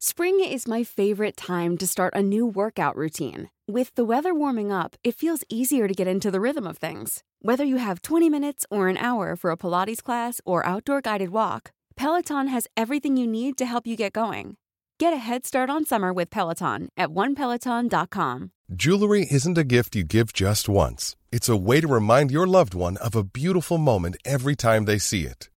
Spring is my favorite time to start a new workout routine. With the weather warming up, it feels easier to get into the rhythm of things. Whether you have 20 minutes or an hour for a Pilates class or outdoor guided walk, Peloton has everything you need to help you get going. Get a head start on summer with Peloton at onepeloton.com. Jewelry isn't a gift you give just once, it's a way to remind your loved one of a beautiful moment every time they see it.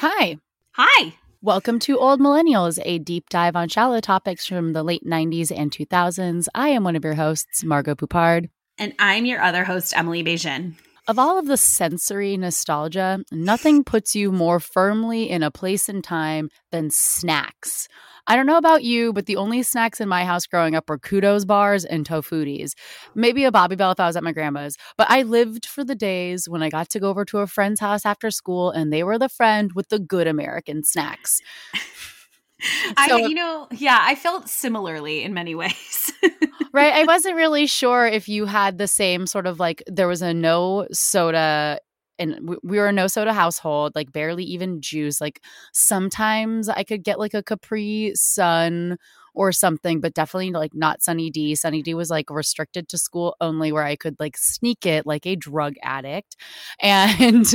Hi. Hi. Welcome to Old Millennials, a deep dive on shallow topics from the late 90s and 2000s. I am one of your hosts, Margot Poupard. And I'm your other host, Emily Beijing. Of all of the sensory nostalgia, nothing puts you more firmly in a place and time than snacks. I don't know about you, but the only snacks in my house growing up were kudos bars and Tofuttis. Maybe a Babybel if I was at my grandma's. But I lived for the days when I got to go over to a friend's house after school and they were the friend with the good American snacks. I, you know, yeah, I felt similarly in many ways. right. I wasn't really sure if you had the same sort of like, there was a no soda and we were a no soda household, like barely even juice. Like sometimes I could get like a Capri Sun or something, but definitely like not Sunny D. Sunny D was like restricted to school only, where I could like sneak it like a drug addict. And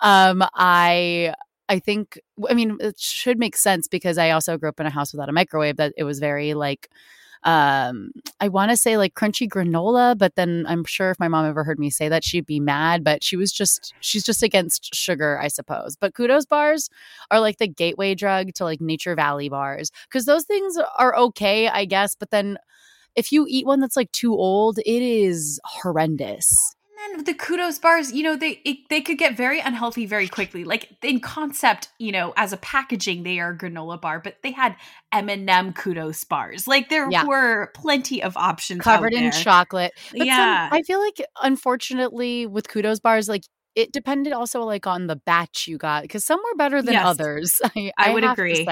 um, I I think, I mean, it should make sense because I also grew up in a house without a microwave that it was very like, um, I want to say like crunchy granola, but then I'm sure if my mom ever heard me say that, she'd be mad. But she was just, she's just against sugar, I suppose. But kudos bars are like the gateway drug to like Nature Valley bars because those things are okay, I guess. But then if you eat one that's like too old, it is horrendous then the kudos bars, you know, they it, they could get very unhealthy very quickly. Like in concept, you know, as a packaging, they are a granola bar, but they had M and m kudos bars. Like there yeah. were plenty of options covered in chocolate. But yeah, some, I feel like unfortunately with kudos bars, like it depended also like on the batch you got because some were better than yes. others. I, I, I would agree.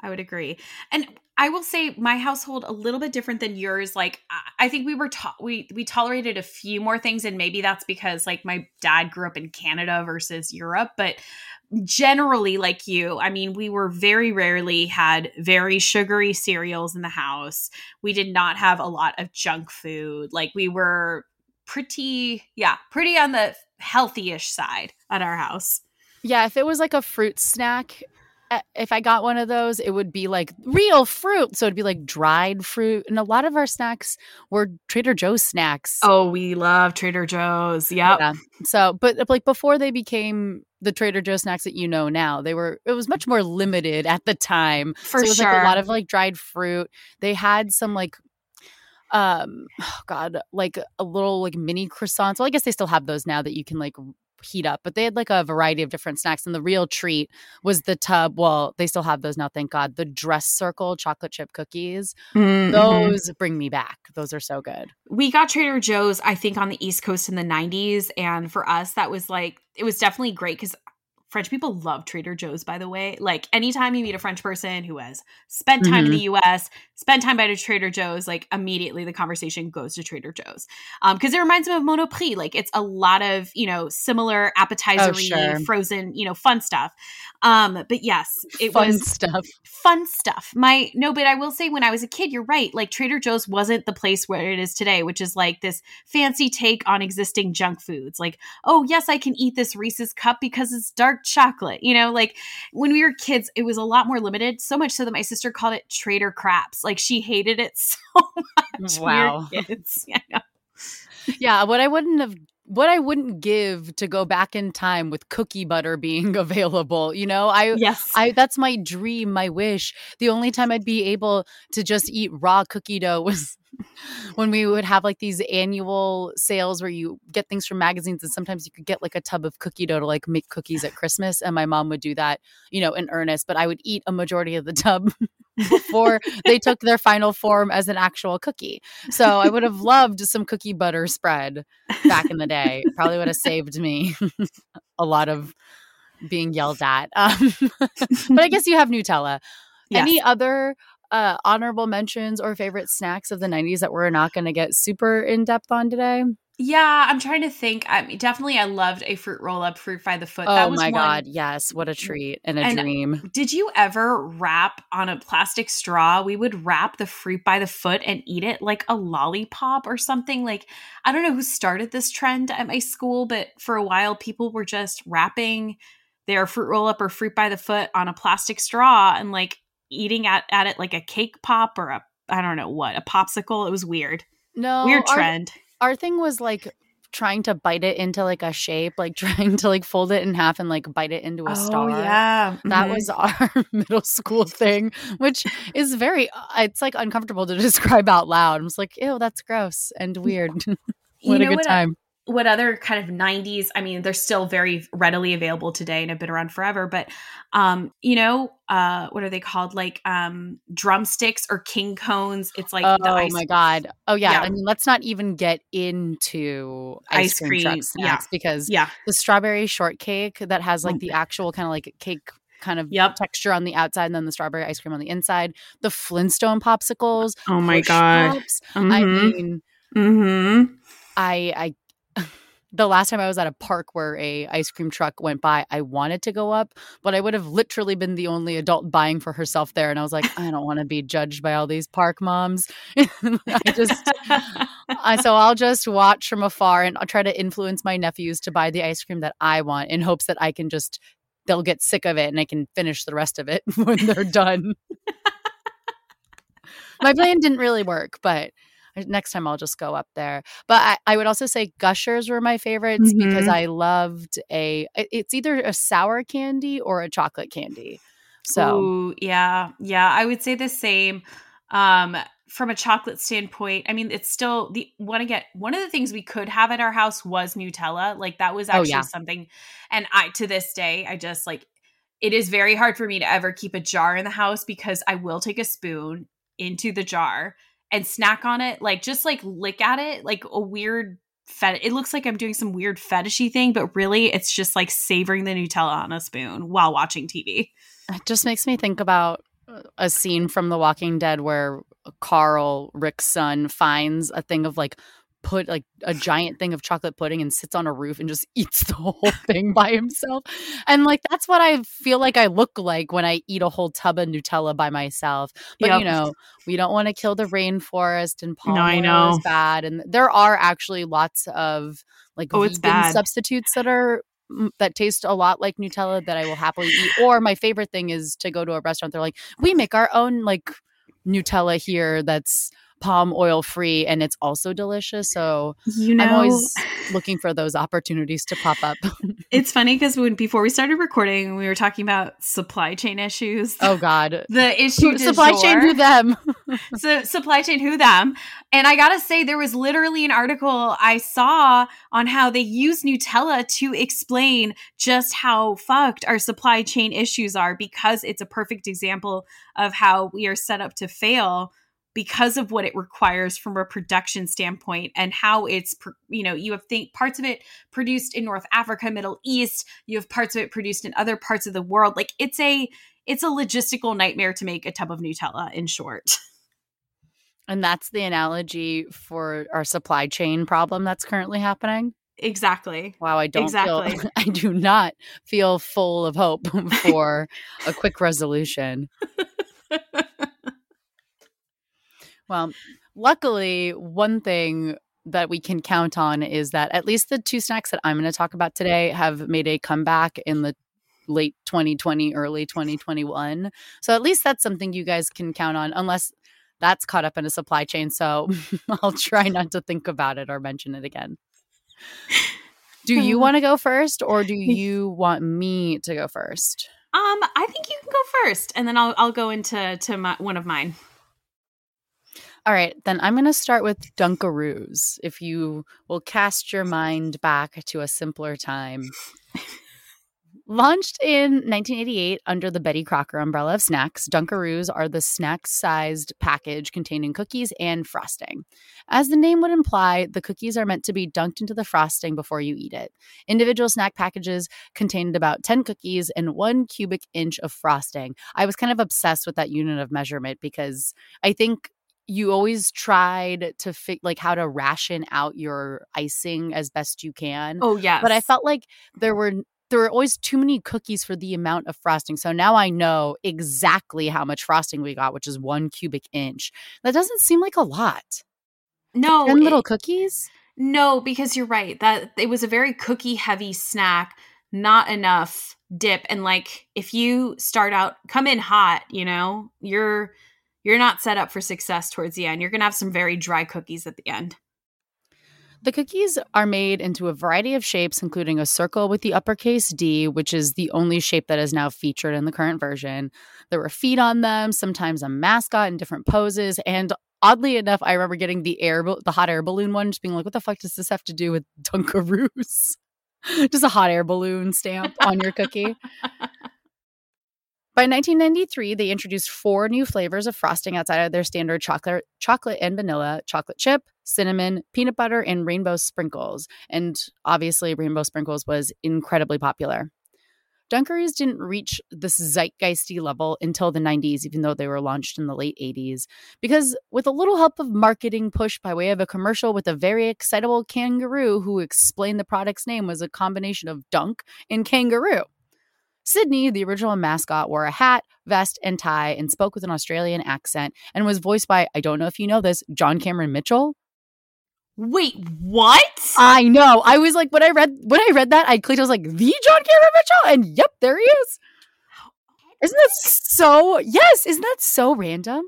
I would agree. And I will say my household a little bit different than yours. Like I think we were to- we we tolerated a few more things, and maybe that's because like my dad grew up in Canada versus Europe, but generally like you i mean we were very rarely had very sugary cereals in the house we did not have a lot of junk food like we were pretty yeah pretty on the healthy-ish side at our house yeah if it was like a fruit snack eh, if I got one of those, it would be like real fruit. So it'd be like dried fruit. And a lot of our snacks were Trader Joe's snacks. Oh, we love Trader Joe's. Yep. Yeah. So, but uh, like before they became the Trader Joe's snacks that you know now, they were, it was much more limited at the time. For so it was sure. like a lot of like dried fruit. They had some like, um, oh God, like a little like mini croissants. Well, I guess they still have those now that you can like heat up, but they had like a variety of different snacks. And the real treat was the tub. Well, they still have those now, thank God. The dress circle chocolate chip cookies. Mm-hmm. Those bring me back. Those are so good. We got Trader Joe's, I think, on the East Coast in the 90s. And for us, that was like, it was definitely great because French people love Trader Joe's, by the way. Like anytime you meet a French person who has spent time mm-hmm. in the US, spent time by Trader Joe's, like immediately the conversation goes to Trader Joe's. Um, because it reminds them of Monoprix. Like it's a lot of, you know, similar appetizer oh, sure. frozen, you know, fun stuff. Um, but yes, it fun was stuff. Fun stuff. My no, but I will say when I was a kid, you're right. Like Trader Joe's wasn't the place where it is today, which is like this fancy take on existing junk foods. Like, oh yes, I can eat this Reese's cup because it's dark dark chocolate. You know, like when we were kids, it was a lot more limited, so much so that my sister called it Trader Craps. Like she hated it so much. Wow. We kids. Yeah, Yeah, what I wouldn't have what I wouldn't give to go back in time with cookie butter being available. You know, I Yes. I that's my dream, my wish. The only time I'd be able to just eat raw cookie dough was when we would have like these annual sales where you get things from magazines and sometimes you could get like a tub of cookie dough to like make cookies at Christmas and my mom would do that, you know, in earnest, but I would eat a majority of the tub before they took their final form as an actual cookie. So I would have loved some cookie butter spread back in the day. Probably would have saved me a lot of being yelled at. Um, but I guess you have Nutella. Yes. Any other uh, honorable mentions or favorite snacks of the 90s that we're not going to get super in depth on today? Yeah, I'm trying to think. I mean, definitely, I loved a fruit roll up, fruit by the foot. Oh that was my one- God. Yes. What a treat and a And- dream. Did you ever wrap on a plastic straw? We would wrap the fruit by the foot and eat it like a lollipop or something. Like, I don't know who started this trend at my school, but for a while, people were just wrapping their fruit roll up or fruit by the foot on a plastic straw and like eating at, at it like a cake pop or a, I don't know what, a popsicle. It was weird. No. weird our- trend. our thing was like trying to bite it into like a shape, like trying to like fold it in half and like bite it into a star. Oh, yeah. That Mhm. was our middle school thing, which is very, uh, it's like uncomfortable to describe out loud. I'm just like, ew, that's gross and weird. what You a good time. What other kind of 90s i mean they're still very readily available today and have been around forever but um you know uh what are they called like um drumsticks or king cones it's like oh my God. Oh, yeah. Yeah. I mean, let's not even get into ice, Ice cream, truck cream, yeah. because yeah the strawberry shortcake that has like Mm. the actual kind of like cake kind of Yep. texture on the outside and then the strawberry ice cream on the inside. The Flintstone popsicles. oh my god Pops. I mean, mm-hmm. I I the last time I was at a park where a ice cream truck went by, I wanted to go up, but I would have literally been the only adult buying for herself there, and I was like, I don't want to be judged by all these park moms. I just. I, so I'll just watch from afar and I'll try to influence my nephews to buy the ice cream that I want in hopes that I can just they'll get sick of it and I can finish the rest of it when they're done. my plan didn't really work, but next time I'll just go up there. But I, I would also say gushers were my favorites because Mhm. I loved a it- it's either a sour candy or a chocolate candy. So Ooh, yeah yeah i would say the same um from a chocolate standpoint i mean it's still the one again one of the things we could have at our house was nutella like that was Oh, actually yeah. something and i to this day i just like it is very hard for me to ever keep a jar in the house because i will take a spoon into the jar and snack on it like just like lick at it like a weird fet- it looks like i'm doing some weird fetishy thing but really it's just like savoring the nutella on a spoon while watching tv It just makes me think about uh, a scene from The Walking Dead where Carl, Rick's son, finds a thing of like put like a giant thing of chocolate pudding and sits on a roof and just eats the whole thing by himself. And like that's what I feel like I look like when I eat a whole tub of Nutella by myself. But Yep. you know, we don't want to kill the rainforest and palm No, I know. is bad. And there are actually lots of like Oh, vegan substitutes that are mm, that taste a lot like Nutella that I will happily eat. Or my favorite thing is to go to a restaurant. They're like, we make our own like Nutella here that's palm oil free and it's also delicious. So You know, I'm always looking for those opportunities to pop up. it's funny because when before we started recording, we were talking about supply chain issues. oh God. The issue Supply chain who them. so supply chain who them and i gotta say there was literally an article i saw on how they use nutella to explain just how fucked our supply chain issues are because it's a perfect example of how we are set up to fail because of what it requires from a production standpoint and how it's you know you have think parts of it produced in north africa middle east you have parts of it produced in other parts of the world like it's a it's a logistical nightmare to make a tub of nutella in short And that's the analogy for our supply chain problem that's currently happening. Exactly. Wow, I don't Exactly. feel I do not feel full of hope for a quick resolution. well, luckily, one thing that we can count on is that at least the two snacks that I'm going to talk about today have made a comeback in the late 2020, early 2021. So at least that's something you guys can count on, unless that's caught up in a supply chain. So I'll try not to think about it or mention it again. Do you want to go first or do you want me to go first? Um, I think you can go first and then I'll I'll go into to my, one of mine. All right, then I'm going to start with Dunkaroos. If you will cast your mind back to a simpler time. Launched in 1988 under the Betty Crocker umbrella of snacks, Dunkaroos are the snack sized package containing cookies and frosting. As the name would imply, the cookies are meant to be dunked into the frosting before you eat it. Individual snack packages contained about 10 cookies and one cubic inch of frosting. I was kind of obsessed with that unit of measurement because I think you always tried to fit like how to ration out your icing as best you can. Oh yeah. But I felt like there were there were always too many cookies for the amount of frosting. So now I know exactly how much frosting we got, which is one cubic inch. That doesn't seem like a lot. No, ten little cookies. No, because you're right. That it was a very cookie heavy snack, not enough dip. And like if you start out come in hot, you know, you're you're not set up for success towards the end. You're gonna have some very dry cookies at the end. The cookies are made into a variety of shapes, including a circle with the uppercase D, which is the only shape that is now featured in the current version. There were feet on them, sometimes a mascot in different poses, and oddly enough, I remember getting the air, the hot air balloon one, just being like, "What the fuck does this have to do with Dunkaroos?" just a hot air balloon stamp on your cookie. By 1993, they introduced four new flavors of frosting outside of their standard chocolate, chocolate and vanilla, chocolate chip, cinnamon, peanut butter, and rainbow sprinkles. And obviously, rainbow sprinkles was incredibly popular. Dunkaroos didn't reach this zeitgeisty level until the 90s, even though they were launched in the late 80s. Because, with a little help of marketing push by way of a commercial with a very excitable kangaroo who explained the product's name was a combination of dunk and kangaroo. Sydney, the original mascot, wore a hat, vest, and tie and spoke with an Australian accent and was voiced by, I don't know if you know this, John Cameron Mitchell. Wait, what? I know. I was like, when I read when I read that, I clicked. I was like, the John Cameron Mitchell, and yep, there he is. Isn't that so? Yes, isn't that so random?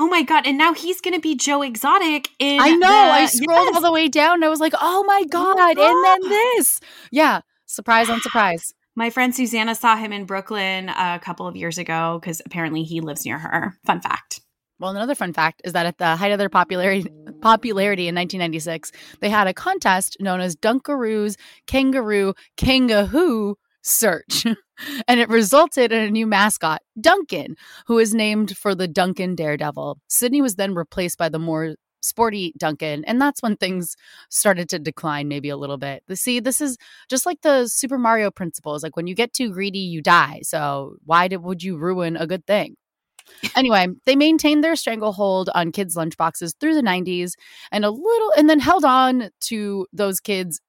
Oh my god! And now he's gonna be Joe Exotic in. I know. the- I scrolled yes. all the way down. And I was like, oh my oh god! my And then this, yeah, surprise on surprise. My friend Susanna saw him in Brooklyn a couple of years ago because apparently he lives near her. Fun fact. Well, another fun fact is that at the height of their popularity, popularity in 1996, they had a contest known as Dunkaroos Kangaroo Kangahoo Search. and it resulted in a new mascot, Duncan, who was named for the Duncan Daredevil. Sydney was then replaced by the more sporty Duncan, and that's when things started to decline maybe a little bit. See, this is just like the Super Mario principles. Like when you get too greedy, you die. So why did, would you ruin a good thing? Anyway, they maintained their stranglehold on kids' lunchboxes through the 90s and a little, and then held on to those kids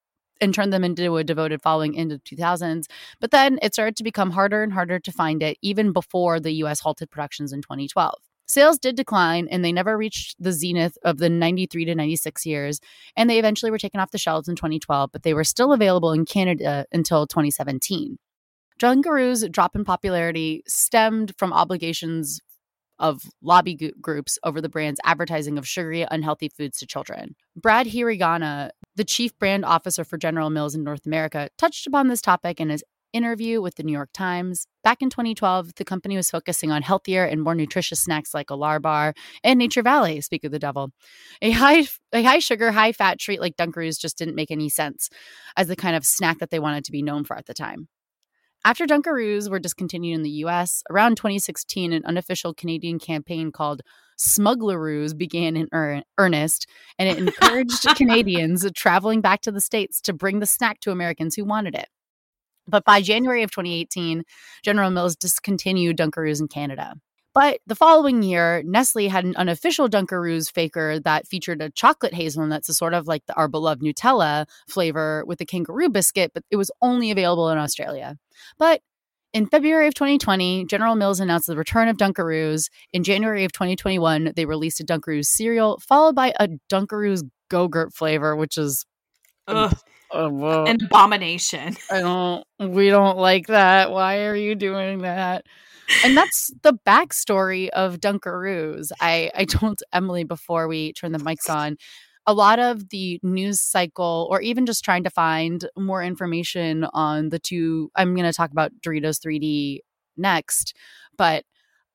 and turned them into a devoted following into the 2000s. But then it started to become harder and harder to find it, even before the US halted productions in 2012. Sales did decline and they never reached the zenith of the 93 to 96 years. And they eventually were taken off the shelves in 2012, but they were still available in Canada until 2017. Dunkaroo's drop in popularity stemmed from obligations of lobby gu- groups over the brand's advertising of sugary, unhealthy foods to children. Brad Hiranaga, the chief brand officer for General Mills in North America, touched upon this topic in his interview with the New York Times. Back in 2012, the company was focusing on healthier and more nutritious snacks like a Larabar and Nature Valley, speak of the devil. A high, a high sugar, high fat treat like Dunkaroos just didn't make any sense as the kind of snack that they wanted to be known for at the time. After Dunkaroos were discontinued in the US, around 2016, an unofficial Canadian campaign called Smuggleroos began in ear- earnest, and it encouraged Canadians traveling back to the States to bring the snack to Americans who wanted it. But by January of 2018, General Mills discontinued Dunkaroos in Canada. But the following year, Nestle had an unofficial Dunkaroos faker that featured a chocolate hazelnut, so sort of like the, our beloved Nutella flavor with the kangaroo biscuit, but it was only available in Australia. But in February of 2020, General Mills announced the return of Dunkaroos. In January of 2021, they released a Dunkaroos cereal, followed by a Dunkaroos Go-Gurt flavor, which is Ugh, Uh, oh, whoa. an abomination. I don't. We don't like that. Why are you doing that? And that's the backstory of Dunkaroos. I I told Emily before we turned the mics on. A lot of the news cycle, or even just trying to find more information on the two. I'm going to talk about Doritos 3D next, but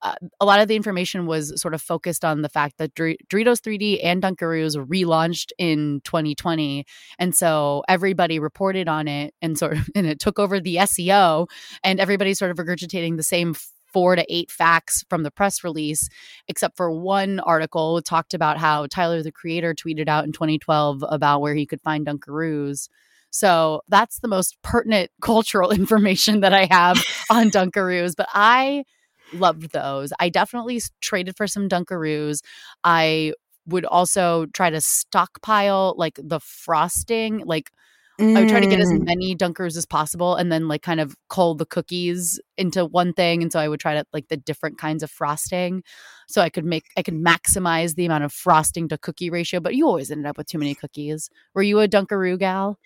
uh, a lot of the information was sort of focused on the fact that Dor- Doritos 3D and Dunkaroos relaunched in 2020, and so everybody reported on it, and sort of, and it took over the SEO, and everybody sort of regurgitating the same four to eight facts from the press release, except for one article talked about how Tyler the Creator tweeted out in 2012 about where he could find Dunkaroos. So that's the most pertinent cultural information that I have on Dunkaroos. But I loved those. I definitely traded for some Dunkaroos. I would also try to stockpile like the frosting, like I would try to get as Mm. many Dunkers as possible and then like kind of cull the cookies into one thing. And so I would try to like the different kinds of frosting. So I could make I could maximize the amount of frosting to cookie ratio, but you always ended up with too many cookies. Were you a Dunkaroo gal?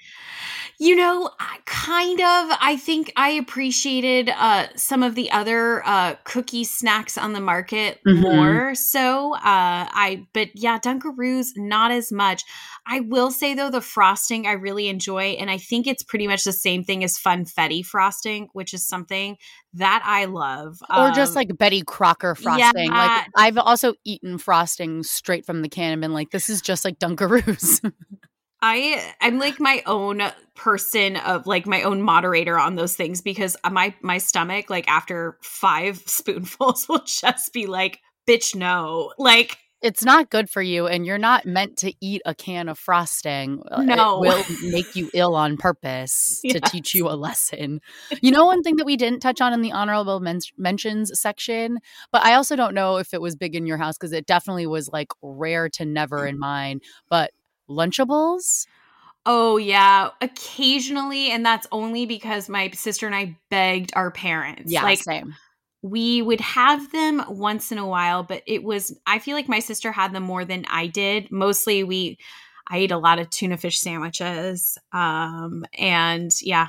You know, kind of. I think I appreciated uh, some of the other uh, cookie snacks on the market Mhm. more. So, uh, I, but yeah, Dunkaroos, not as much. I will say though, the frosting I really enjoy, and I think it's pretty much the same thing as Funfetti frosting, which is something that I love. Or just Um, like Betty Crocker frosting. yeah. Like I've also eaten frosting straight from the can and been like, this is just like Dunkaroos. I I'm like my own person of like my own moderator on those things because my my stomach like after 5 spoonfuls will just be like bitch no. Like it's not good for you and you're not meant to eat a can of frosting Uh, No. it will make you ill on purpose to teach you a lesson you know one thing that we didn't touch on in the honorable men- mentions section but i also don't know if it was big in your house because it definitely was like rare to never in mine but lunchables oh yeah, occasionally and that's only because my sister and I begged our parents. yeah like same we would have them once in a while, but it was I feel like my sister had them more than I did. Mostly we I ate a lot of tuna fish sandwiches. Um and yeah,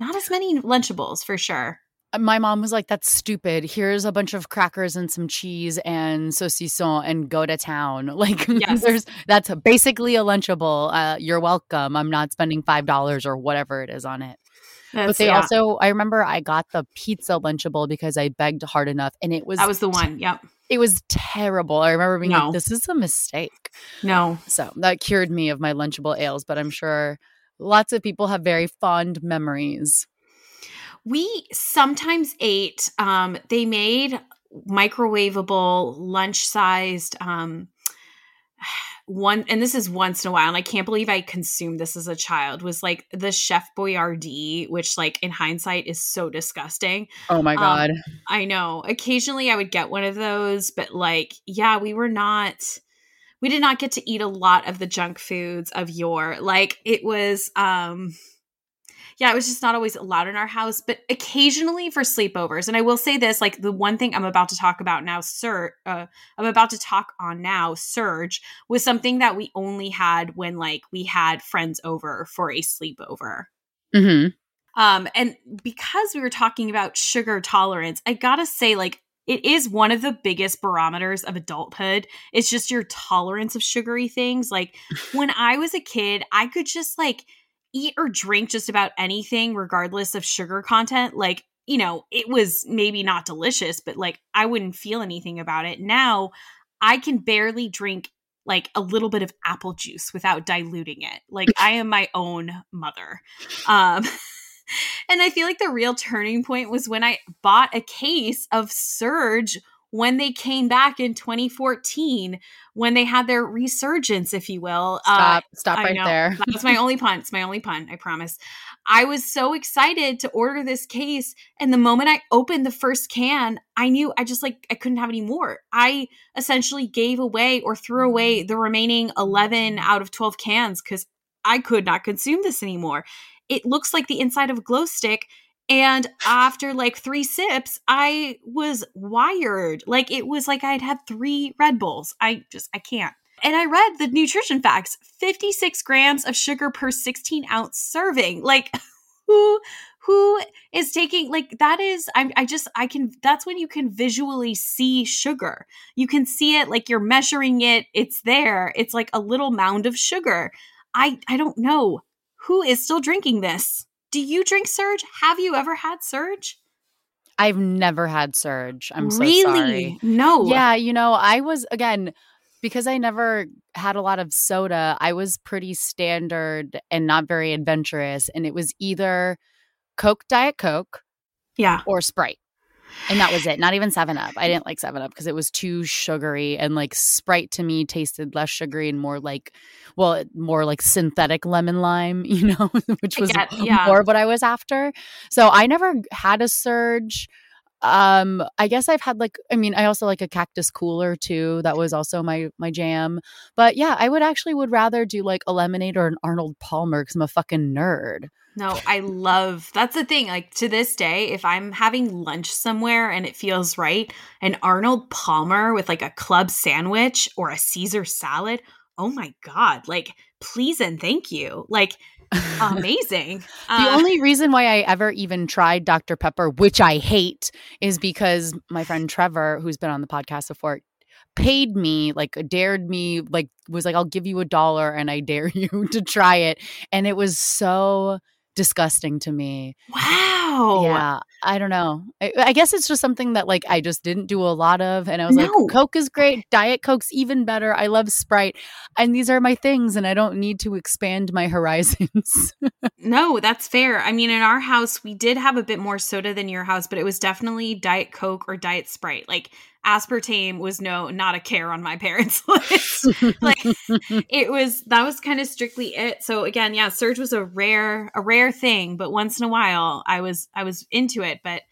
not as many lunchables for sure. my mom was like that's stupid here's a bunch of crackers and some cheese and saucisson and go to town like Yes. there's that's basically a lunchable uh, you're welcome i'm not spending five dollars or whatever it is on it but they yeah, also i remember i got the pizza lunchable because i begged hard enough and it was that was the one. Yep. it was terrible i remember being No. like this is a mistake No. so that cured me of my lunchable ales but i'm sure lots of people have very fond memories We sometimes ate um they made microwavable lunch-sized um one and this is once in a while and I can't believe I consumed this as a child was like the Chef Boyardee which like in hindsight is so disgusting. oh my Um, god I know. Occasionally I would get one of those, but like, yeah, we were not we did not get to eat a lot of the junk foods of yore. Like it was um yeah, it was just not always allowed in our house, but occasionally for sleepovers. And I will say this, like the one thing I'm about to talk about now, sir, uh, I'm about to talk on now, Surge, was something that we only had when like we had friends over for a sleepover. hmm Um, and because we were talking about sugar tolerance, I gotta say, like, it is one of the biggest barometers of adulthood. It's just your tolerance of sugary things. Like, when I was a kid, I could just like eat or drink just about anything, regardless of sugar content. Like, you know, it was maybe not delicious, but like I wouldn't feel anything about it. Now I can barely drink like a little bit of apple juice without diluting it. Like I am my own mother. Um and I feel like the real turning point was when I bought a case of Surge when they came back in 2014 when they had their resurgence if you will. Uh, stop stop right there That's my only pun. It's my only pun, I promise. I was so excited to order this case. And the moment I opened the first can, I knew I just like, I couldn't have any more. I essentially gave away or threw away the remaining 11 out of 12 cans because I could not consume this anymore. It looks like the inside of a glow stick. And after like three sips, I was wired. Like it was like I'd had three Red Bulls. I just, I can't. and I read the nutrition facts 56 grams of sugar per 16 ounce serving. Like, who who is taking like that is I, I just i can that's when you can visually see sugar you can see it like you're measuring it it's there it's like a little mound of sugar i i don't know who is still drinking this do you drink surge have you ever had surge I've never had surge. I'm so really sorry. no Yeah, you know, I was again because I never had a lot of soda. I was pretty standard and not very adventurous, and it was either Coke, Diet Coke, yeah or Sprite. And that was it. Not even 7 Up. I didn't like 7 Up because it was too sugary and like Sprite to me tasted less sugary and more like well, more like synthetic lemon lime, you know, which was get- yeah. more what I was after. So I never had a surge. Um, I guess I've had like I mean, I also like a cactus cooler too. That was also my my jam. But yeah, I would actually would rather do like a lemonade or an Arnold Palmer because I'm a fucking nerd. No, I love that's the thing. Like to this day, if I'm having lunch somewhere and it feels right, an Arnold Palmer with like a club sandwich or a Caesar salad, oh my God, like please and thank you. Like amazing. The Uh, only reason why I ever even tried Dr. Pepper, which I hate, is because my friend Trevor, who's been on the podcast before, paid me, like dared me, like was like, I'll give you a dollar and I dare you to try it. And it was so disgusting to me. wow. Yeah. I don't know. I, I guess it's just something that like I just didn't do a lot of. And I was No. like, Coke is great. Diet Coke's even better. I love Sprite. And these are my things. And I don't need to expand my horizons. No, that's fair. I mean, in our house, we did have a bit more soda than your house, but it was definitely Diet Coke or Diet Sprite. Like aspartame was no not a care on my parents' list. like it was that was kind of strictly it. So again, yeah, Surge was a rare a rare thing, but once in a while I was I was into it, but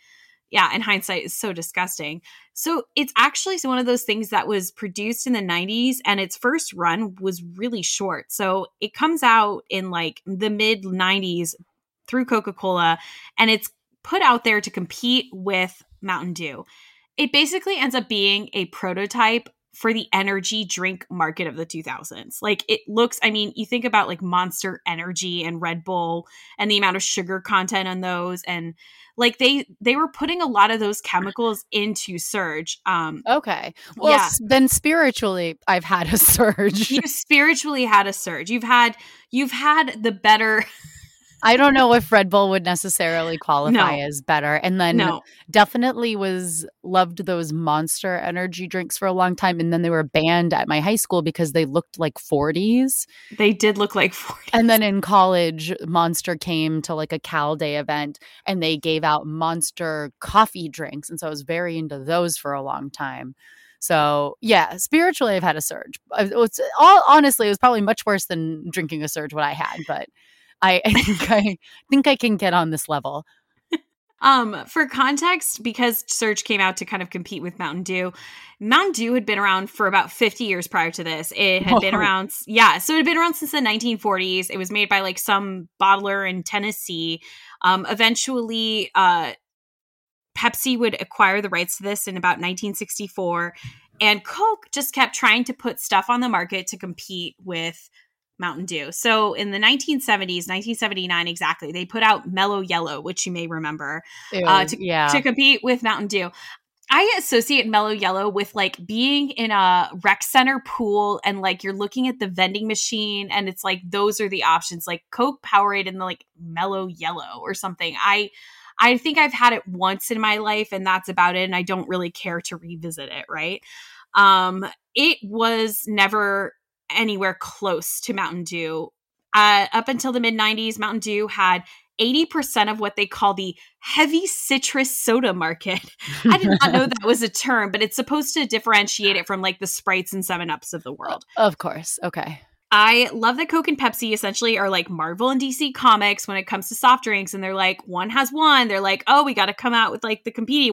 yeah, in hindsight is so disgusting. So it's actually one of those things that was produced in the 90s and its first run was really short. So it comes out in like the mid 90s through Coca-Cola and it's put out there to compete with Mountain Dew. It basically ends up being a prototype for the energy drink market of the 2000s. Like it looks, I mean, you think about like Monster Energy and Red Bull and the amount of sugar content on those and like they they were putting a lot of those chemicals into Surge. Um Okay. Well, Yeah. then spiritually, I've had a surge. you spiritually had a surge. You've had you've had the better I don't know if Red Bull would necessarily qualify No. as better. And then no. definitely was loved those monster energy drinks for a long time. And then they were banned at my high school because they looked like 40s. They did look like 40. And then in college, Monster came to like a Cal Day event and they gave out Monster coffee drinks. And so I was very into those for a long time. So yeah, spiritually, I've had a surge. It's all honestly, it was probably much worse than drinking a surge what I had, but I, I think I think I can get on this level. Um, for context, because Surge came out to kind of compete with Mountain Dew, Mountain Dew had been around for about 50 years prior to this. It had been around, yeah, so it had been around since the 1940s. It was made by like some bottler in Tennessee. Um, eventually, uh, Pepsi would acquire the rights to this in about 1964. And Coke just kept trying to put stuff on the market to compete with Mountain Dew. So in the 1970s, 1979 exactly, they put out Mellow Yellow, which you may remember Uh, Ew, yeah. to compete with Mountain Dew. I associate Mellow Yellow with like being in a rec center pool and like you're looking at the vending machine and it's like those are the options like Coke Powerade and the like Mellow Yellow or something. I I think I've had it once in my life and that's about it and I don't really care to revisit it, right? Um it was never anywhere close to Mountain Dew. Uh, up until the mid 90s, Mountain Dew had 80% of what they call the heavy citrus soda market. I did not know that was a term, but it's supposed to differentiate it from like the Sprites and 7 Ups of the world. of course. Okay. I love that Coke and Pepsi essentially are like Marvel and DC comics when it comes to soft drinks. And they're like, one has one. They're like, oh, we got to come out with like the competing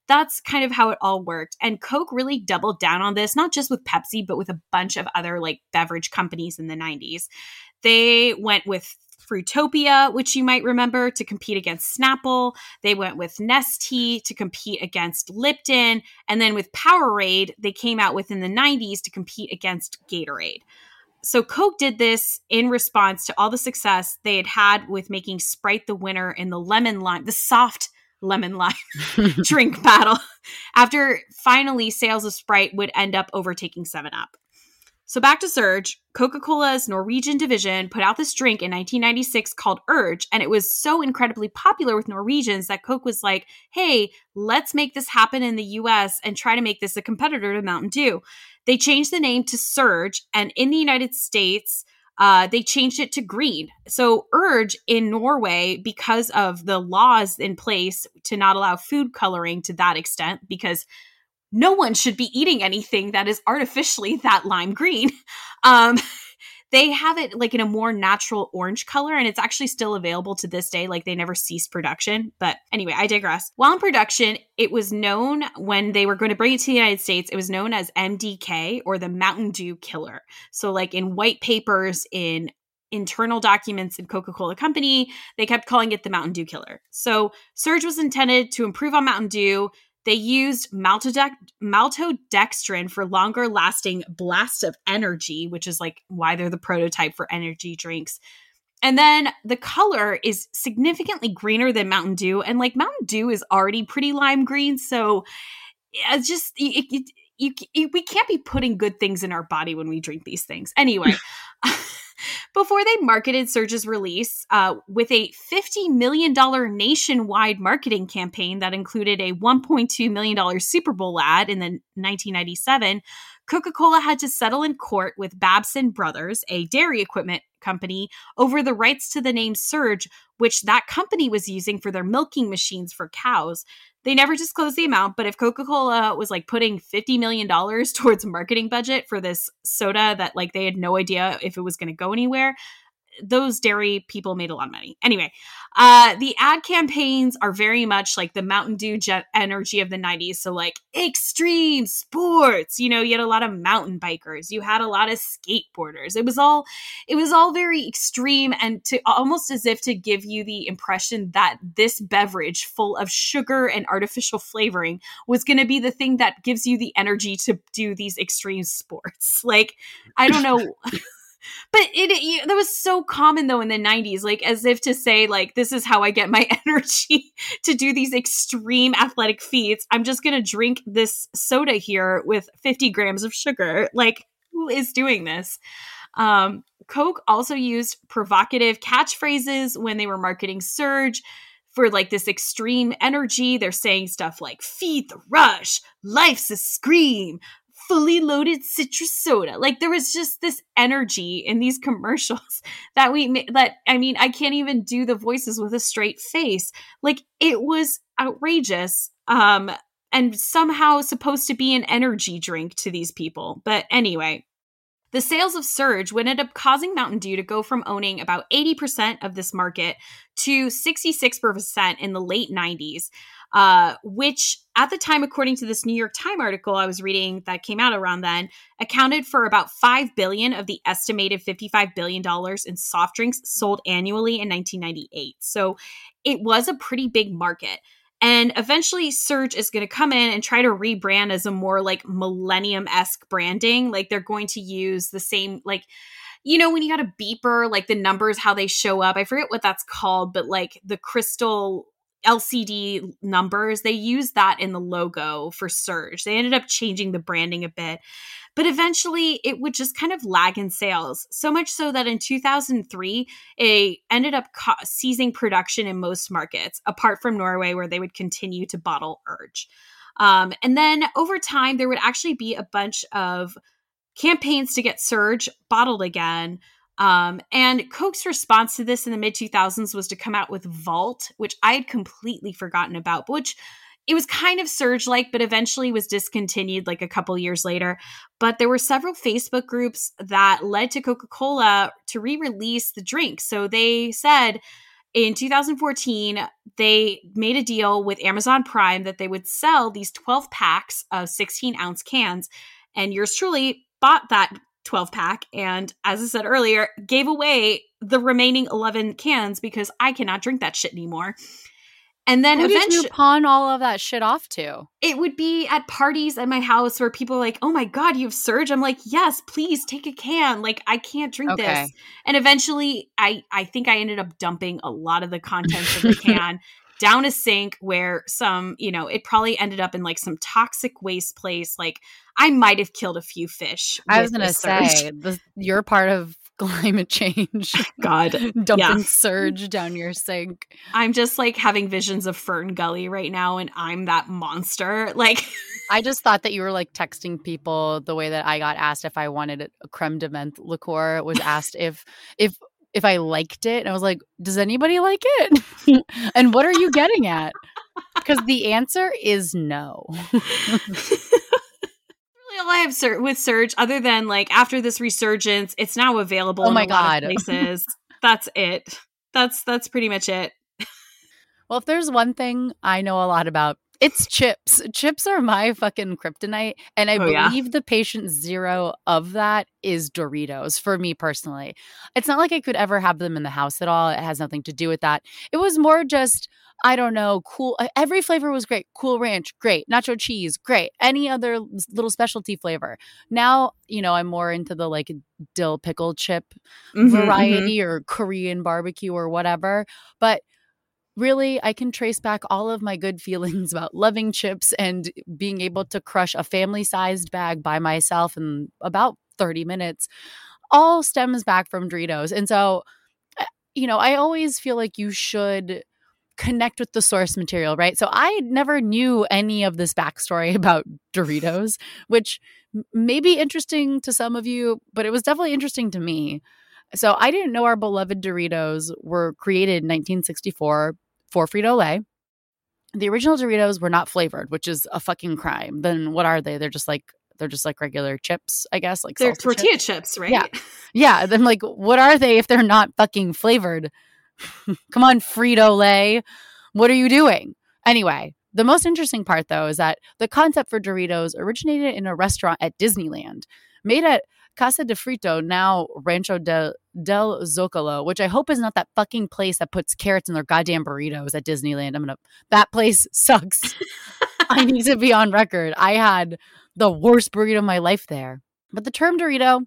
that's kind of how it all worked. And Coke really doubled down on this, not just with Pepsi, but with a bunch of other like beverage companies in the 90s. They went with Fruitopia, which you might remember, to compete against Snapple. They went with Nestea to compete against Lipton. And then with Powerade, they came out within the 90s to compete against Gatorade so Coke did this in response to all the success they had had with making Sprite the winner in the lemon lime, the soft lemon lime drink battle, after finally sales of Sprite would end up overtaking 7 Up. So back to Surge, Coca-Cola's Norwegian division put out this drink in 1996 called Urge, and it was so incredibly popular with Norwegians that Coke was like, "Hey, let's make this happen in the US and try to make this a competitor to Mountain Dew." They changed the name to Surge, and in the United States, uh, they changed it to green. So, Urge in Norway, because of the laws in place to not allow food coloring to that extent, because no one should be eating anything that is artificially that lime green. Um, they have it like in a more natural orange color and it's actually still available to this day like they never ceased production. But anyway i digress. While in production it was known when they were going to bring it to the united states it was known as mdk or the mountain dew killer. So like in white papers in internal documents in Coca-Cola Company, they kept calling it the Mountain Dew killer. So Surge was intended to improve on Mountain Dew they used maltodextrin for longer lasting blasts of energy, which is like why they're the prototype for energy drinks. And then the color is significantly greener than Mountain Dew. And like Mountain Dew is already pretty lime green. So it's just, it, it, you, it, we can't be putting good things in our body when we drink these things. Anyway. before they marketed Surge's release uh, with a $50 million nationwide marketing campaign that included a $1.2 million Super Bowl ad in the 1997. Coca Cola had to settle in court with Babson Brothers, a dairy equipment company, over the rights to the name Surge, which that company was using for their milking machines for cows. They never disclosed the amount, but if Coca Cola was like putting $50 million towards marketing budget for this soda that like they had no idea if it was going to go anywhere, those dairy people made a lot of money. Anyway, uh, the ad campaigns are very much like the Mountain Dew jet energy of the 90s. So, like extreme sports, you know, you had a lot of mountain bikers, you had a lot of skateboarders. It was all, it was all very extreme and to almost as if to give you the impression that this beverage full of sugar and artificial flavoring was going to be the thing that gives you the energy to do these extreme sports. Like, I don't know. but it, it that was so common though in the 90s like as if to say like this is how i get my energy to do these extreme athletic feats. I'm just gonna drink this soda here with 50 grams of sugar. Like who is doing this? Um, coke also used provocative catchphrases when they were marketing surge for like this extreme energy. They're saying stuff like feed the rush, life's a scream, fully loaded citrus soda. Like there was just this energy in these commercials that we that I mean, I can't even do the voices with a straight face. Like it was outrageous. Um and somehow supposed to be an energy drink to these people. But anyway, the sales of Surge would end up causing Mountain Dew to go from owning about 80% of this market to 66% in the late 90s uh, which at the time, according to this New York Times article I was reading that came out around then, accounted for about five billion of the estimated fifty-five billion dollars in soft drinks sold annually in 1998. So it was a pretty big market. And eventually, Surge is going to come in and try to rebrand as a more like millennium esque branding. Like they're going to use the same, like, you know, when you got a beeper, like the numbers, how they show up. I forget what that's called, but like the crystal LCD numbers. They used that in the logo for Surge. They ended up changing the branding a bit, but eventually it would just kind of lag in sales. So much so that in 2003, it ended up ca- seizing production in most markets, apart from Norway, where they would continue to bottle Urge. Um, and then over time, there would actually be a bunch of campaigns to get Surge bottled again. Um, and Coke's response to this in the mid 2000s was to come out with Vault, which I had completely forgotten about, which it was kind of surge like, but eventually was discontinued like a couple years later. But there were several Facebook groups that led to Coca Cola to re release the drink. So they said in 2014, they made a deal with Amazon Prime that they would sell these 12 packs of 16 ounce cans. And yours truly bought that 12 pack and as i said earlier gave away the remaining 11 cans because i cannot drink that shit anymore. And then Who eventually did you pawn all of that shit off to? it would be at parties at my house where people are like oh my god you have surge i'm like yes please take a can. Like i can't drink Okay. this and eventually i i think i ended up dumping a lot of the contents of the can down a sink where some you know it probably ended up in like some toxic waste place like i might have killed a few fish I was gonna say the, you're part of climate change. god Dumping Yeah. surge down your sink. i'm just like having visions of fern gully right now and i'm that monster like I just thought that you were like texting people the way that I got asked if I wanted a creme de menthe liqueur was asked if if if I liked it and I was like, does anybody like it? and what are you getting at? Because the answer is no. really all I have sur- with Surge, other than like after this resurgence, it's now available. Oh in my God. of places. that's it. That's that's pretty much it. Well, if there's one thing I know a lot about, it's chips. Chips are my fucking kryptonite. And I Oh, yeah. believe the patient zero of that is Doritos for me personally. It's not like I could ever have them in the house at all. It has nothing to do with that. It was more just, I don't know, cool. Every flavor was great. Cool ranch, great. Nacho cheese, great. Any other little specialty flavor. Now, you know, I'm more into the like dill pickle chip Mhm, mhm. variety or Korean barbecue or whatever. But really, I can trace back all of my good feelings about loving chips and being able to crush a family sized bag by myself in about 30 minutes all stems back from Doritos. And so, you know, I always feel like you should connect with the source material, right? So I never knew any of this backstory about Doritos, which may be interesting to some of you, but it was definitely interesting to me. So I didn't know our beloved Doritos were created in 1964 for Frito Lay. The original Doritos were not flavored, which is a fucking crime. Then what are they? They're just like they're just like regular chips, I guess, like They're salsa chips. tortilla chips, right? Yeah. Yeah, then like, what are they if they're not fucking flavored? Come on, Frito Lay, what are you doing? Anyway, the most interesting part though is that the concept for Doritos originated in a restaurant at Disneyland, made at Casa de Frito, now Rancho del, del Zocalo, which I hope is not that fucking place that puts carrots in their goddamn burritos at Disneyland. I'm gonna that place sucks. I need to be on record. I had the worst burrito of my life there. But the term Dorito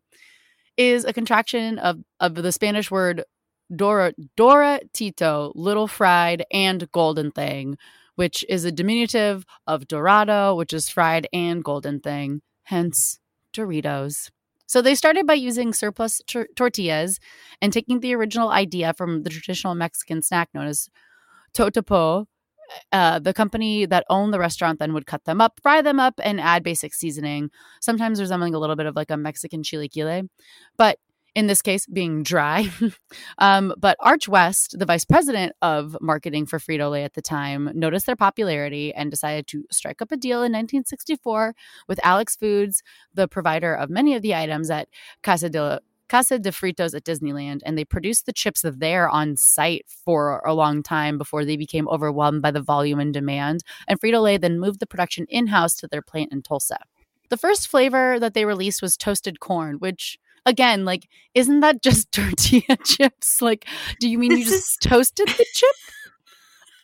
is a contraction of, of the Spanish word Dora, Dora Tito, little fried and golden thing, which is a diminutive of Dorado, which is fried and golden thing, hence Doritos. So they started by using surplus tor- tortillas and taking the original idea from the traditional Mexican snack known as totopo. Uh, the company that owned the restaurant then would cut them up, fry them up, and add basic seasoning, sometimes resembling a little bit of like a Mexican chile, but in this case being dry. um, but Arch West, the vice president of marketing for Frito Lay at the time, noticed their popularity and decided to strike up a deal in 1964 with Alex Foods, the provider of many of the items at Casa de Casa de Fritos at Disneyland, and they produced the chips there on site for a long time before they became overwhelmed by the volume and demand. And Frito Lay then moved the production in house to their plant in Tulsa. The first flavor that they released was toasted corn, which again, like, isn't that just tortilla chips? Like, do you mean you just toasted the chip?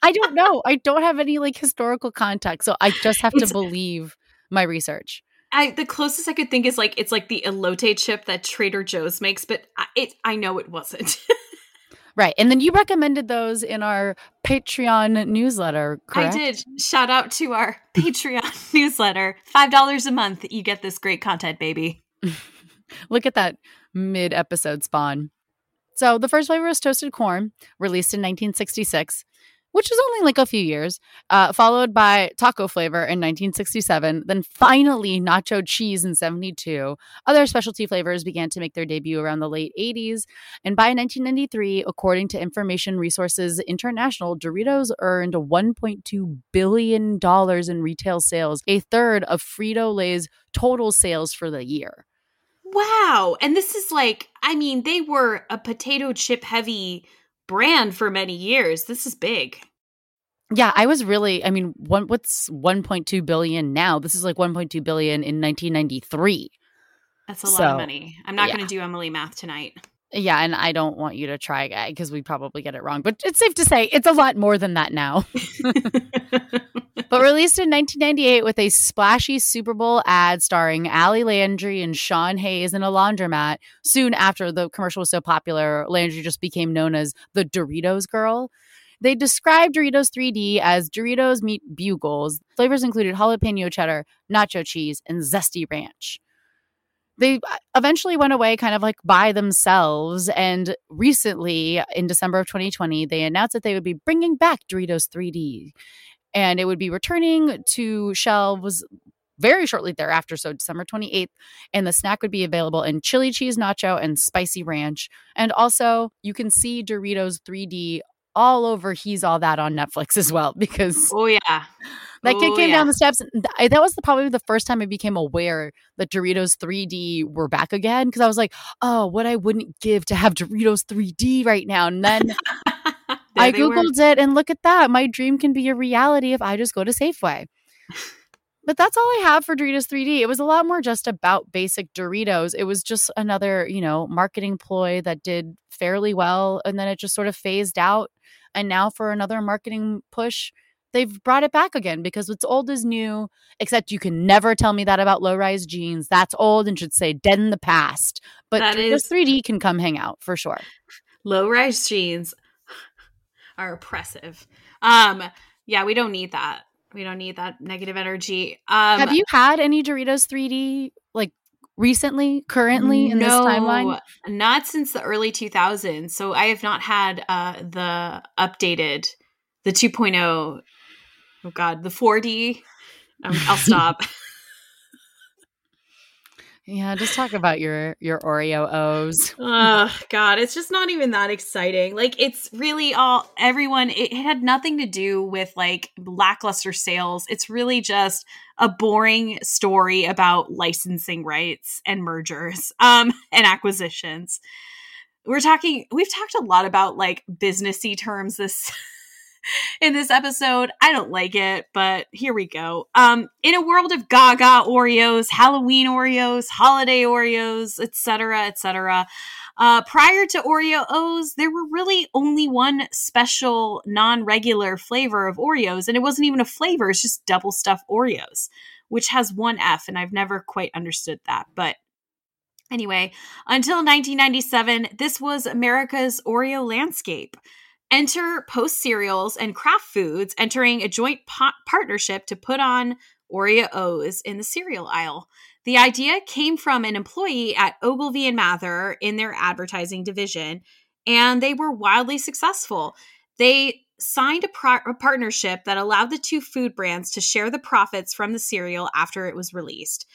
I don't know. I don't have any like historical context, so I just have to It's- believe my research. I the closest I could think is like it's like the elote chip that Trader Joe's makes, but I, it I know it wasn't. Right. And then you recommended those in our Patreon newsletter, correct? I did. Shout out to our Patreon newsletter. $5 a month. You get this great content, baby. Look at that mid episode spawn. So the first flavor was toasted corn, released in 1966 which was only like a few years, uh, followed by taco flavor in 1967, then finally nacho cheese in 72. Other specialty flavors began to make their debut around the late 80s. And by 1993, according to Information Resources International, Doritos earned $1.2 billion in retail sales, a third of Frito Lay's total sales for the year. Wow. And this is like, I mean, they were a potato chip heavy brand for many years. This is big. Yeah, I was really I mean, one what's 1.2 billion now? This is like 1.2 billion in 1993. That's a so, lot of money. I'm not yeah. going to do Emily math tonight. Yeah, and I don't want you to try because we probably get it wrong. But it's safe to say it's a lot more than that now. but released in 1998 with a splashy Super Bowl ad starring Ali Landry and Sean Hayes in a laundromat. Soon after the commercial was so popular, Landry just became known as the Doritos girl. They described Doritos 3D as Doritos meet bugles. Flavors included jalapeno cheddar, nacho cheese, and zesty ranch they uh, eventually went away kind of like by themselves. And recently, in December of 2020, they announced that they would be bringing back Doritos 3D and it would be returning to shelves very shortly thereafter, so December 28th. And the snack would be available in chili cheese nacho and spicy ranch. And also, you can see Doritos 3D all over He's All That on Netflix as well because oh yeah, that kid came yeah. down the steps. That was the, probably the first time I became aware that Doritos 3D were back again because I was like, oh, what I wouldn't give to have Doritos 3D right now. And then I googled were. it and look at that, my dream can be a reality if I just go to Safeway. But that's all I have for Doritos 3D. It was a lot more just about basic Doritos. It was just another, you know, marketing ploy that did fairly well and then it just sort of phased out. And now for another marketing push, they've brought it back again because what's old is new, except you can never tell me that about low rise jeans. That's old and should say dead in the past. But that is 3D can come hang out for sure. Low rise jeans are oppressive. Um, yeah, we don't need that. We don't need that negative energy. Um, Have you had any Doritos 3D like recently, currently in no, this timeline? Not since the early 2000s. So I have not had uh, the updated, the 2.0. Oh God, the 4D. Um, I'll stop. Yeah, just talk about your your Oreo O's. oh God, it's just not even that exciting. Like it's really all everyone. It, it had nothing to do with like lackluster sales. It's really just a boring story about licensing rights and mergers, um, and acquisitions. We're talking. We've talked a lot about like businessy terms this in this episode. I don't like it, but here we go. Um, in a world of Gaga Oreos, Halloween Oreos, holiday Oreos, etc., etc. Uh, prior to Oreo O's, there were really only one special non-regular flavor of Oreos, and it wasn't even a flavor; it's just double stuffed Oreos, which has one F, and I've never quite understood that, but. Anyway, until 1997, this was America's Oreo landscape. Enter Post Cereals and Kraft Foods entering a joint partnership to put on Oreo O's in the cereal aisle. The idea came from an employee at Ogilvy and Mather in their advertising division, and they were wildly successful. They signed a, pro- a, partnership that allowed the two food brands to share the profits from the cereal after it was released.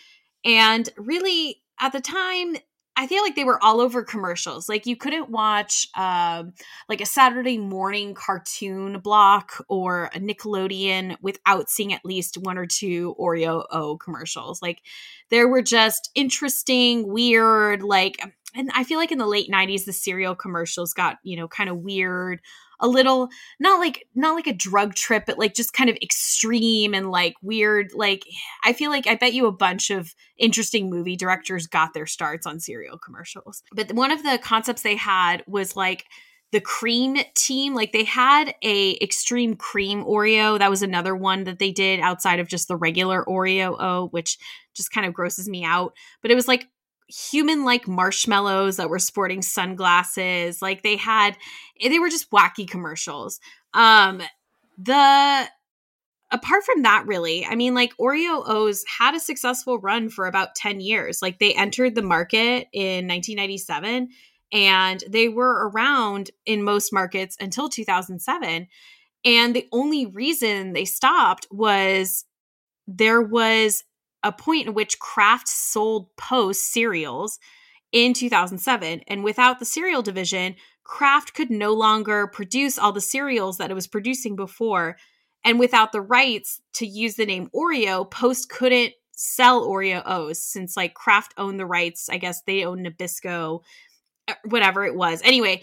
And really, at the time, I feel like they were all over commercials. Like you couldn't watch um, like a Saturday morning cartoon block or a Nickelodeon without seeing at least one or two Oreo O commercials. Like there were just interesting, weird, like and I feel like in the late 90s the cereal commercials got, you know, kind of weird, a little not like not like a drug trip but like just kind of extreme and like weird like i feel like i bet you a bunch of interesting movie directors got their starts on cereal commercials. But one of the concepts they had was like the cream team like they had a extreme cream oreo. That was another one that they did outside of just the regular oreo o which just kind of grosses me out. But it was like human like marshmallows that were sporting sunglasses. Like they had, they were just wacky commercials. Um, the apart from that, really, I mean, like Oreo O's had a successful run for about 10 years. Like they entered the market in 1997 and they were around in most markets until 2007. And the only reason they stopped was there was a point in which Kraft sold Post cereals in 2007. And without the cereal division, Kraft could no longer produce all the cereals that it was producing before. And without the rights to use the name Oreo, Post couldn't sell Oreo O's since like Kraft owned the rights. I guess they owned Nabisco, uh, whatever it was. Anyway,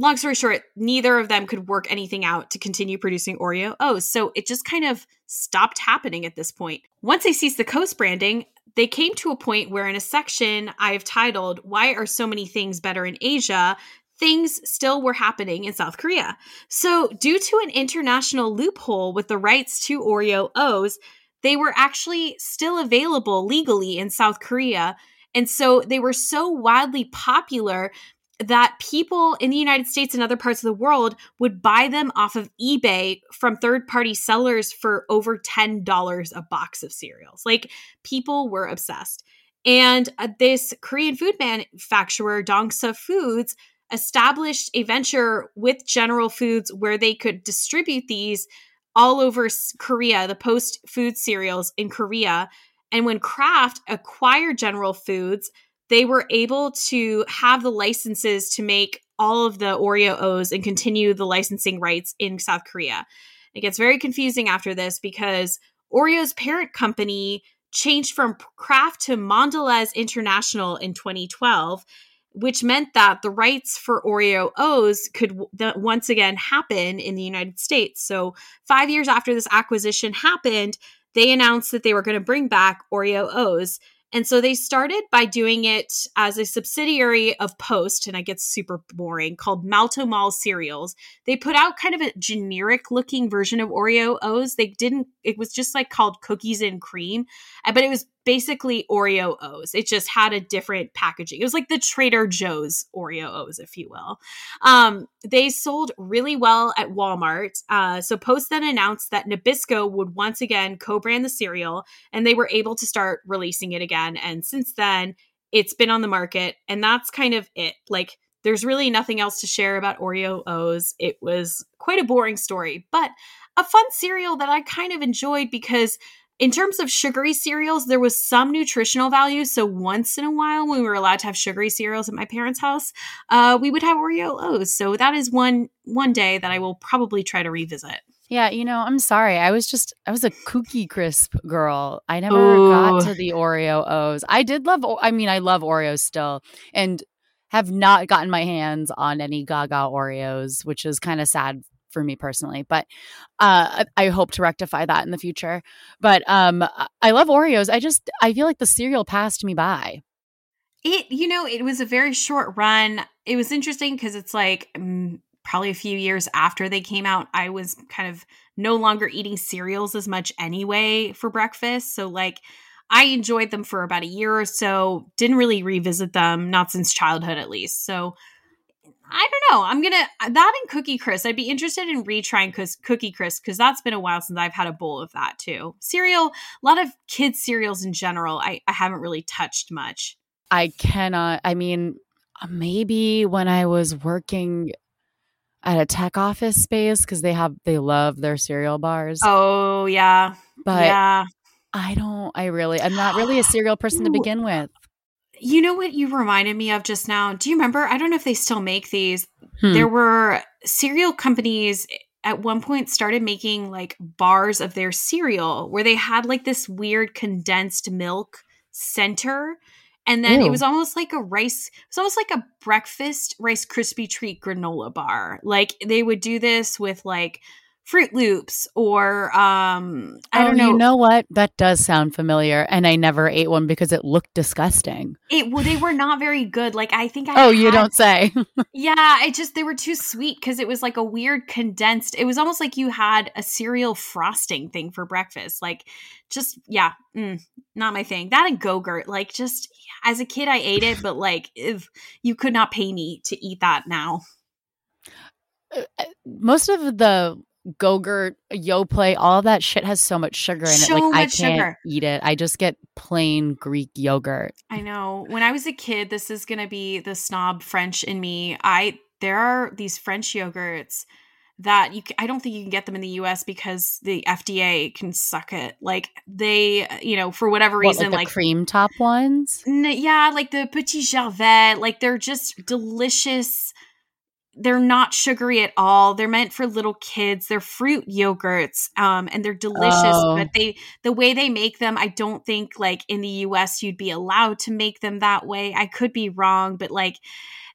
long story short, neither of them could work anything out to continue producing Oreo O's. So it just kind of stopped happening at this point. Once they ceased the Coast branding, they came to a point where in a section I've titled, Why Are So Many Things Better in Asia? Things still were happening in South Korea. So, due to an international loophole with the rights to Oreo O's, they were actually still available legally in South Korea. And so they were so wildly popular that people in the United States and other parts of the world would buy them off of eBay from third party sellers for over $10 a box of cereals. Like people were obsessed. And uh, this Korean food manufacturer, Dongsuh Foods, established a venture with General Foods where they could distribute these all over Korea, the post food cereals in Korea. And when Kraft acquired General Foods, they were able to have the licenses to make all of the Oreo O's and continue the licensing rights in South Korea. It gets very confusing after this because Oreo's parent company changed from Kraft to Mondelez International in 2012, which meant that the rights for Oreo O's could w- once again happen in the United States. So, five years after this acquisition happened, they announced that they were going to bring back Oreo O's. And so they started by doing it as a subsidiary of Post, and I get super boring, called Malt-O-Meal Cereals. They put out kind of a generic looking version of Oreo O's. They didn't, it was just like called Cookies and Cream, uh, but it was basically Oreo O's. It just had a different packaging. It was like the Trader Joe's Oreo O's, if you will. Um, they sold really well at Walmart. Uh, so Post then announced that Nabisco would once again co brand the cereal, and they were able to start releasing it again. And since then, it's been on the market, and that's kind of it. Like, there's really nothing else to share about Oreo O's. It was quite a boring story, but a fun cereal that I kind of enjoyed because in terms of sugary cereals, there was some nutritional value. So once in a while, when we were allowed to have sugary cereals at my parents' house, uh, we would have Oreo O's. So that is one one day that I will probably try to revisit. Yeah, you know, I'm sorry. I was just I was a cookie crisp girl. I never Ooh. got to the Oreo O's. I did love I mean, I love Oreos still and have not gotten my hands on any Gaga Oreos, which is kind of sad for me personally. But uh, I hope to rectify that in the future. But um, I love Oreos. I just I feel like the cereal passed me by. It you know it was a very short run. It was interesting because it's like um, probably a few years after they came out. I was kind of no longer eating cereals as much anyway for breakfast. So like. I enjoyed them for about a year or so, didn't really revisit them, not since childhood at least. So I don't know. I'm gonna uh, that and Cookie Crisp. I'd be interested in retrying Cookie Crisp because that's been a while since I've had a bowl of that too. Cereal, a lot of kids cereals in general. I, I haven't really touched much. I cannot. I mean, uh, maybe when I was working at a tech office space because they have they love their cereal bars. Oh yeah, but yeah. I don't. I really. I'm not really a cereal person to begin with. You know what you reminded me of just now? Do you remember? I don't know if they still make these. Hmm. There were cereal companies at one point started making like bars of their cereal where they had like this weird condensed milk center and then Ew. it was almost like a rice it was almost like a breakfast rice crispy treat granola bar like they would do this with like Fruit Loops or um I oh, don't know. You know what? That does sound familiar, and I never ate one because it looked disgusting. It well, they were not very good. Like I think I Oh, you don't say. Yeah, I just they were too sweet because it was like a weird condensed. It was almost like you had a cereal frosting thing for breakfast. Like just yeah, mm, not my thing. That and Go-Gurt, like just as a kid I ate it, but like if you could not pay me to eat that now. Most of the Go-Gurt, Yoplait, all that shit has so much sugar in it. So Like I much can't sugar. eat it. I just get plain Greek yogurt. I know. When I was a kid, this is going to be the snob French in me. I there are these French yogurts that you I don't think you can get them in the US because the FDA can suck it. Like they, you know, for whatever What, reason like the like cream top ones. N- yeah, like the Petit Gervais, like they're just delicious. They're not sugary at all. They're meant for little kids. They're fruit yogurts, um, and they're delicious. Oh. But they, the way they make them, I don't think like in the U.S. you'd be allowed to make them that way. I could be wrong, but like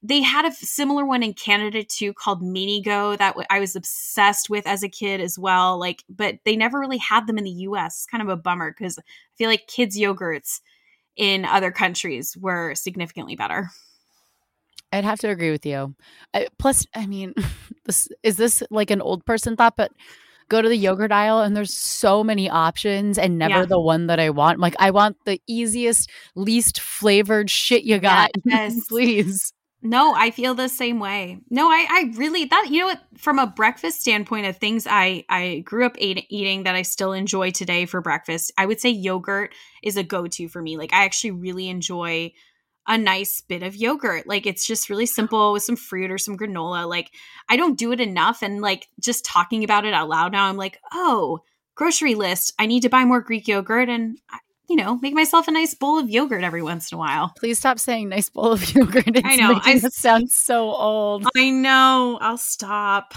they had a similar one in Canada too called Minigo that w- I was obsessed with as a kid as well. Like, but they never really had them in the U.S. It's kind of a bummer because I feel like kids yogurts in other countries were significantly better. I'd have to agree with you. I, plus, I mean, this is this like an old person thought, but go to the yogurt aisle and there's so many options and never Yeah. the one that I want. Like I want the easiest, least flavored shit you got. Yes. Please. No, I feel the same way. No, I, I really that you know what from a breakfast standpoint of things I I grew up eat, eating that I still enjoy today for breakfast. I would say yogurt is a go to for me. Like I actually really enjoy a nice bit of yogurt. Like it's just really simple with some fruit or some granola. Like I don't do it enough, and like just talking about it out loud now, I'm like, oh, grocery list. I need to buy more Greek yogurt and. You know, make myself a nice bowl of yogurt every once in a while. Please stop saying nice bowl of yogurt. It's I know, I- sound so old. I know. I'll stop.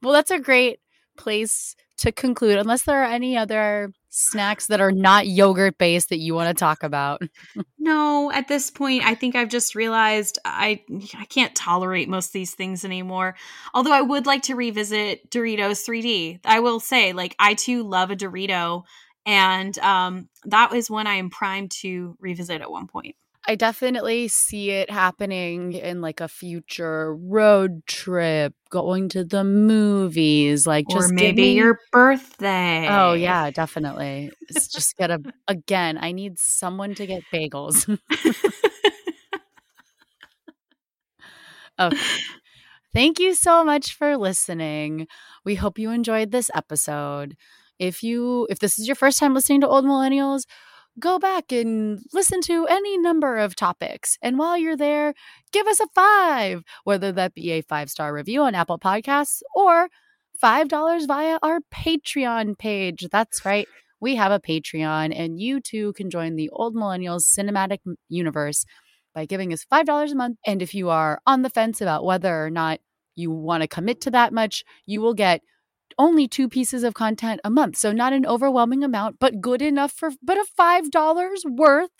Well, that's a great place to conclude, unless there are any other snacks that are not yogurt based that you want to talk about. No, at this point, I think I've just realized I I can't tolerate most of these things anymore. Although I would like to revisit Doritos 3D. I will say, like I too love a Dorito, and um, that is one I am primed to revisit at one point. I definitely see it happening in like a future road trip, going to the movies, like or just maybe me- your oh, birthday. Oh yeah, definitely. It's just gotta again. I need someone to get bagels. okay. Oh, thank you so much for listening. We hope you enjoyed this episode. If you if this is your first time listening to Old Millennials, go back and listen to any number of topics. And while you're there, give us a 5, whether that be a 5-star review on Apple Podcasts or $5 via our Patreon page. That's right. We have a Patreon, and you too can join the Old Millennials cinematic universe by giving us $5 a month. And if you are on the fence about whether or not you want to commit to that much, you will get only two pieces of content a month. So not an overwhelming amount, but good enough for but a five dollars worth.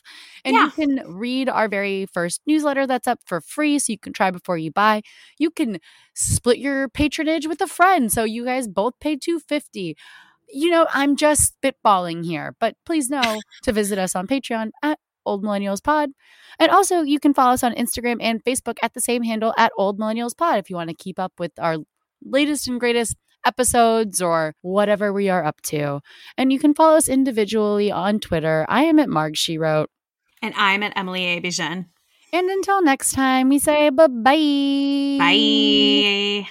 And you can read our very first newsletter that's up for free. So you can try before you buy. You can split your patronage with a friend. So you guys both pay 250 you know, I'm just spitballing here, but please know to visit us on Patreon at Old Millennials Pod. And also, you can follow us on Instagram and Facebook at the same handle at Old Millennials Pod if you want to keep up with our latest and greatest episodes or whatever we are up to. And you can follow us individually on Twitter. I am at Marg She Wrote. And I'm at Emily A. Bijan. And until next time, we say bye bye bye.